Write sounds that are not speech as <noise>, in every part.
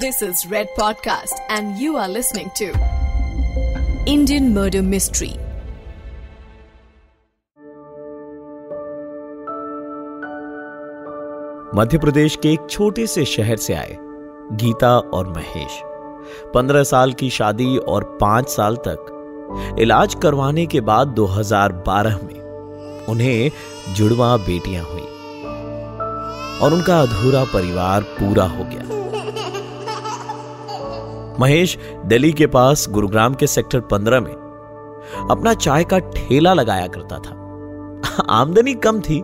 This is Red Podcast, and you are listening to Indian Murder Mystery. Madhya Pradesh के एक छोटे से शहर से आए गीता और महेश पंद्रह साल की शादी और पाँच साल तक इलाज करवाने के बाद 2012 में उन्हें जुड़वा बेटियाँ हुई और उनका अधूरा परिवार पूरा हो गया महेश दिल्ली के पास गुरुग्राम के सेक्टर 15 में अपना चाय का ठेला लगाया करता था। आमदनी कम थी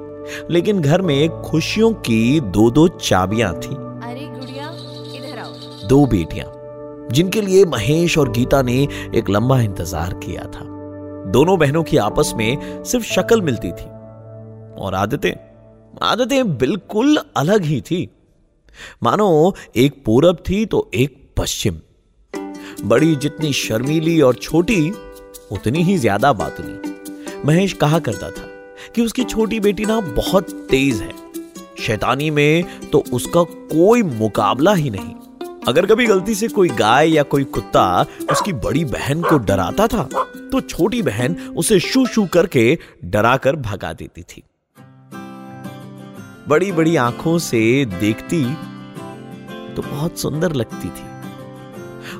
लेकिन घर में खुशियों की दो दो चाबियाँ थी। अरे गुड़िया इधर आओ। दो बेटियाँ जिनके लिए महेश और गीता ने एक लंबा इंतज़ार किया था। दोनों बहनों की आपस में सिर्फ़ शक्ल मिलती थी और आदतें आदतें बिल्कुल अलग ही थी। मानो एक पूरब थी तो एक पश्चिम। बड़ी जितनी शर्मीली और छोटी, उतनी ही ज़्यादा बातुनी महेश कहा करता था कि उसकी छोटी बेटी ना बहुत तेज है। शैतानी में तो उसका कोई मुकाबला ही नहीं। अगर कभी गलती से कोई गाय या कोई कुत्ता उसकी बड़ी बहन को डराता था तो छोटी बहन उसे शू शू करके डरा कर भगा देती थी। बड़ी बड़ी आँखों से देखती तो बहुत सुंदर लगती थी।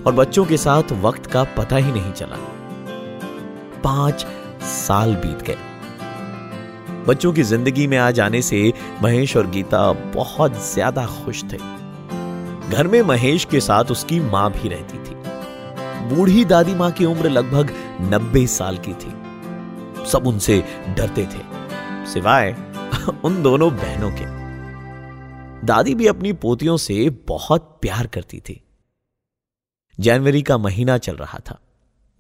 और बच्चों के साथ वक्त का पता ही नहीं चला। पाँच साल बीत गए। बच्चों की ज़िंदगी में आ जाने से महेश और गीता बहुत ज़्यादा खुश थे। घर में महेश के साथ उसकी माँ भी रहती थी। बूढ़ी दादी माँ की उम्र लगभग नब्बे साल की थी। सब उनसे डरते थे, सिवाय <laughs> उन दोनों बहनों के। दादी भी अपनी पोतियों से बहुत प्यार करती थी। जनवरी का महीना चल रहा था।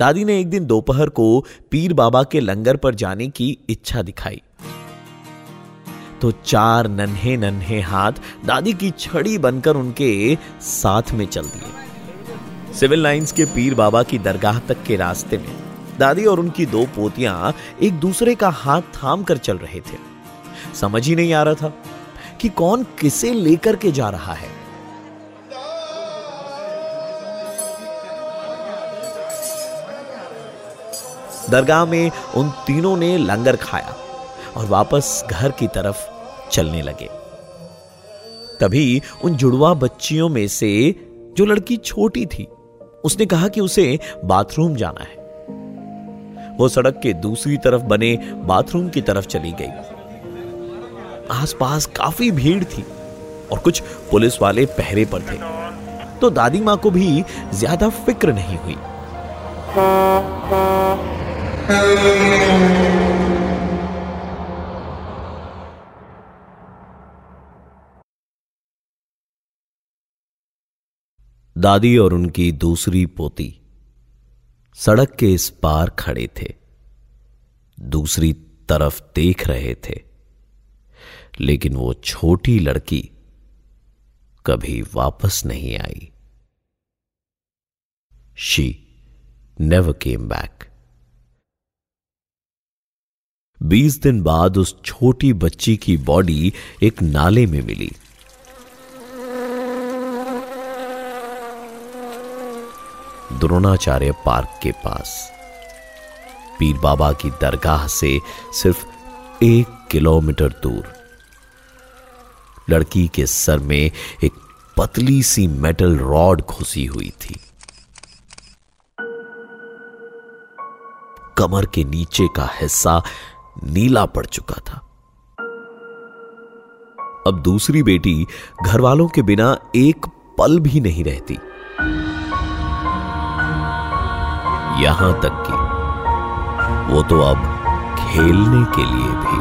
दादी ने एक दिन दोपहर को पीर बाबा के लंगर पर जाने की इच्छा दिखाई। तो चार नन्हे नन्हे हाथ दादी की छड़ी बनकर उनके साथ में चल दिए। सिविल लाइंस के पीर बाबा की दरगाह तक के रास्ते में दादी और उनकी दो पोतियाँ एक दूसरे का हाथ थाम कर चल रहे थे। समझ ही नहीं आ रहा था कि कौन किसे लेकर के जा रहा है। दरगाह में उन तीनों ने लंगर खाया और वापस घर की तरफ़ चलने लगे। तभी उन जुड़वा बच्चियों में से जो लड़की छोटी थी, उसने कहा कि उसे बाथरूम जाना है। वो सड़क के दूसरी तरफ़ बने बाथरूम की तरफ़ चली गई। आसपास काफ़ी भीड़ थी और कुछ पुलिस वाले पहरे पर थे। तो दादी माँ को भी ज़्यादा फ़िक्र नहीं हुई। दादी और उनकी दूसरी पोती सड़क के इस पार खड़े थे। दूसरी तरफ़ देख रहे थे। लेकिन वो छोटी लड़की कभी वापस नहीं आई। शी नेवर केम बैक बीस दिन बाद उस छोटी बच्ची की बॉडी एक नाले में मिली। द्रोणाचार्य पार्क के पास। पीर बाबा की दरगाह से सिर्फ़ एक किलोमीटर दूर। लड़की के सर में एक पतली सी मेटल रॉड घुसी हुई थी। कमर के नीचे का हिस्सा नीला पड़ चुका था। अब दूसरी बेटी घर वालों के बिना एक पल भी नहीं रहती। यहाँ तक कि वो तो अब खेलने के लिए भी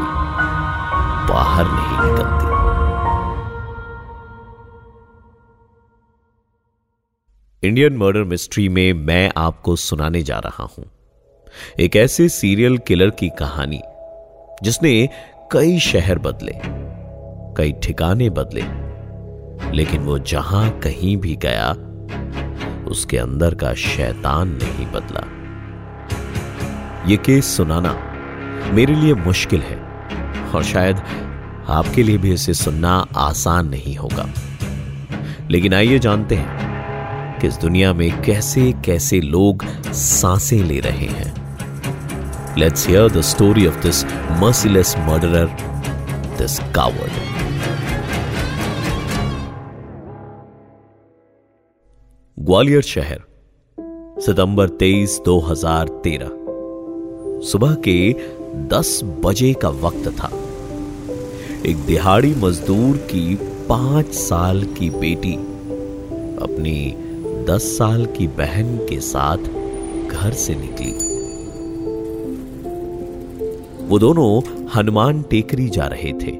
बाहर नहीं निकलती। इंडियन मर्डर मिस्ट्री में मैं आपको सुनाने जा रहा हूँ। एक ऐसे सीरियल किलर की कहानी जिसने कई शहर बदले, कई ठिकाने बदले, लेकिन वो जहाँ कहीं भी गया, उसके अंदर का शैतान नहीं बदला। ये केस सुनाना मेरे लिए मुश्किल है, और शायद आपके लिए भी इसे सुनना आसान नहीं होगा। लेकिन आइए जानते हैं कि इस दुनिया में कैसे कैसे लोग साँसें ले रहे हैं। Let's hear the story of this merciless murderer this coward Gwalior शहर, सितंबर 23 2013 सुबह के 10 बजे का वक्त था। एक दिहाड़ी मजदूर की पाँच साल की बेटी, अपनी दस साल की बहन के साथ घर से निकली। वो दोनों हनुमान टेकरी जा रहे थे।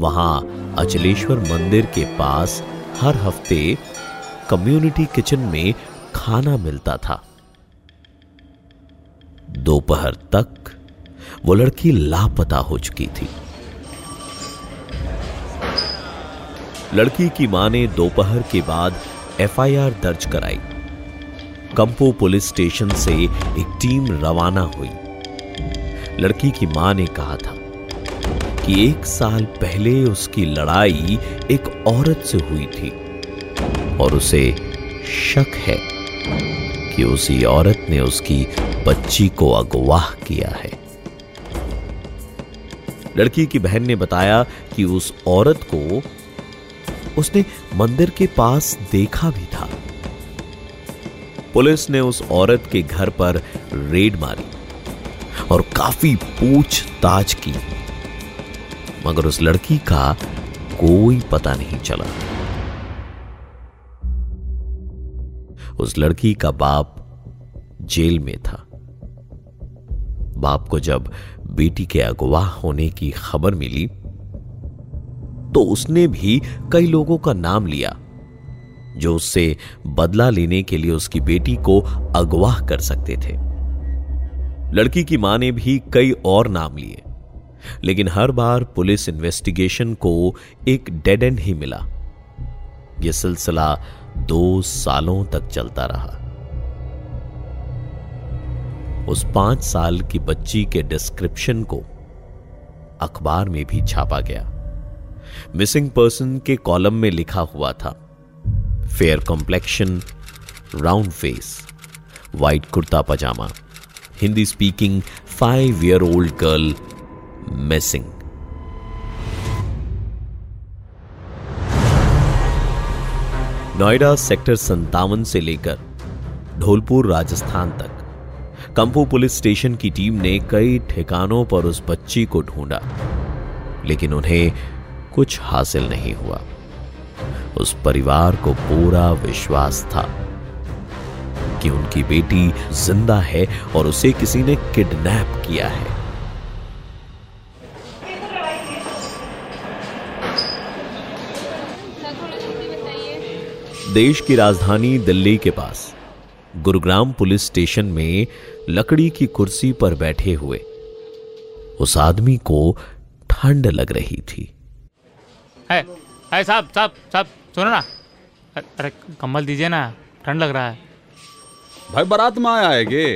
वहाँ अचलेश्वर मंदिर के पास हर हफ़्ते कम्युनिटी किचन में खाना मिलता था। दोपहर तक वो लड़की लापता हो चुकी थी। लड़की की माँ ने दोपहर के बाद एफआईआर दर्ज कराई। कंपो पुलिस स्टेशन से एक टीम रवाना हुई। लड़की की माँ ने कहा था कि एक साल पहले उसकी लड़ाई एक औरत से हुई थी और उसे शक है कि उसी औरत ने उसकी बच्ची को अगवाह किया है। लड़की की बहन ने बताया कि उस औरत को उसने मंदिर के पास देखा भी था। पुलिस ने उस औरत के घर पर रेड मारी। और काफ़ी पूछताछ की। मगर उस लड़की का कोई पता नहीं चला। उस लड़की का बाप जेल में था। बाप को जब बेटी के अगवा होने की खबर मिली तो उसने भी कई लोगों का नाम लिया, जो उससे बदला लेने के लिए उसकी बेटी को अगवाह कर सकते थे। लड़की की माँ ने भी कई और नाम लिए। लेकिन हर बार पुलिस इन्वेस्टिगेशन को एक डेड एंड ही मिला। यह सिलसिला दो सालों तक चलता रहा। उस पाँच साल की बच्ची के डिस्क्रिप्शन को अखबार में भी छापा गया। मिसिंग पर्सन के कॉलम में लिखा हुआ था, fair complexion, round face white kurta pajama. Hindi speaking five year old girl missing Noida sector संतावन से लेकर ढोलपुर राजस्थान तक। कंपू पुलिस स्टेशन की टीम ने कई ठिकानों पर उस बच्ची को ढूंढा, लेकिन उन्हें कुछ हासिल नहीं हुआ। उस परिवार को पूरा विश्वास था। कि उनकी बेटी ज़िंदा है और उसे किसी ने किडनैप किया है। देश की राजधानी दिल्ली के पास, गुरुग्राम पुलिस स्टेशन में लकड़ी की कुर्सी पर बैठे हुए, उस आदमी को ठंड लग रही थी। है है साहब साहब साहब, सुनो ना। अरे कम्बल दीजिए ना, ठंड लग रहा है। भाई बारात में आया है गे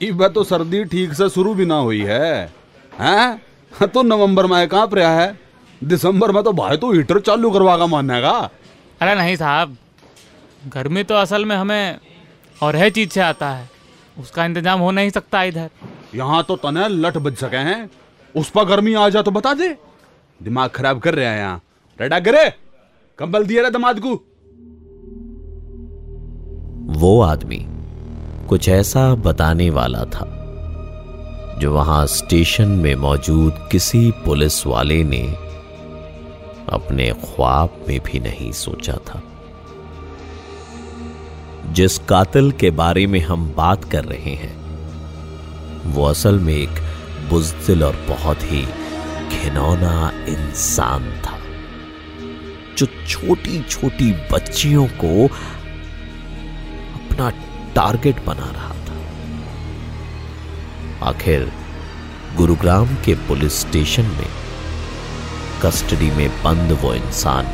इब तो सर्दी ठीक से शुरू भी ना हुई है। हैं? तो नवंबर में कहाँ पर है? दिसंबर में तो भाई तो हीटर चालू करवागा मानने का? अरे नहीं साहब गर्मी तो असल में हमें और है चीज़ से आता है। उसका इंतज़ाम हो नहीं सकता इधर। यहाँ तो तने लट बज सके हैं। उस पर गर्मी आ जा तो बता दे। दिमाग खराब कर रहे हैं यहाँ। रेडा करे। कंबल दिए रे दमाद को। वो आदमी कुछ ऐसा बताने वाला था, जो वहाँ स्टेशन में मौजूद किसी पुलिस वाले ने अपने ख्वाब में भी नहीं सोचा था। जिस कातिल के बारे में हम बात कर रहे हैं, वो असल में एक बुजदिल और बहुत ही घिनौना इंसान था, जो छोटी छोटी बच्चियों को अपना टारगेट बना रहा था। आखिर गुरुग्राम के पुलिस स्टेशन में कस्टडी में बंद वो इंसान।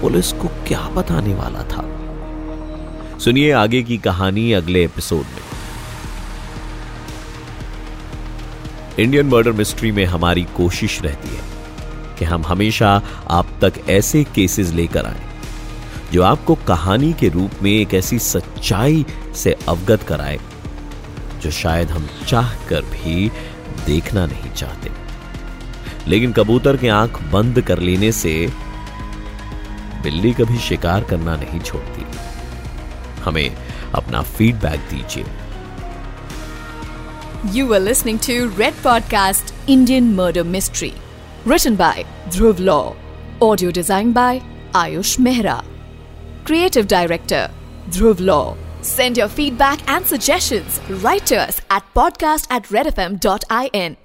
पुलिस को क्या बताने वाला था? सुनिए आगे की कहानी अगले एपिसोड में। इंडियन मर्डर मिस्ट्री में हमारी कोशिश रहती है कि हम हमेशा आप तक ऐसे केसेस लेकर आए। जो आपको कहानी के रूप में एक ऐसी सच्चाई से अवगत कराए, जो शायद हम चाह कर भी देखना नहीं चाहते लेकिन कबूतर की आँख बंद कर लेने से बिल्ली कभी शिकार करना नहीं छोड़ती हमें अपना फीडबैक दीजिए You were listening to Red Podcast, Indian Murder Mystery. Written by Dhruv Law. Audio designed by Ayush Mehra. Creative Director Dhruv Law. Send your feedback and suggestions right to us at podcast at redfm.in.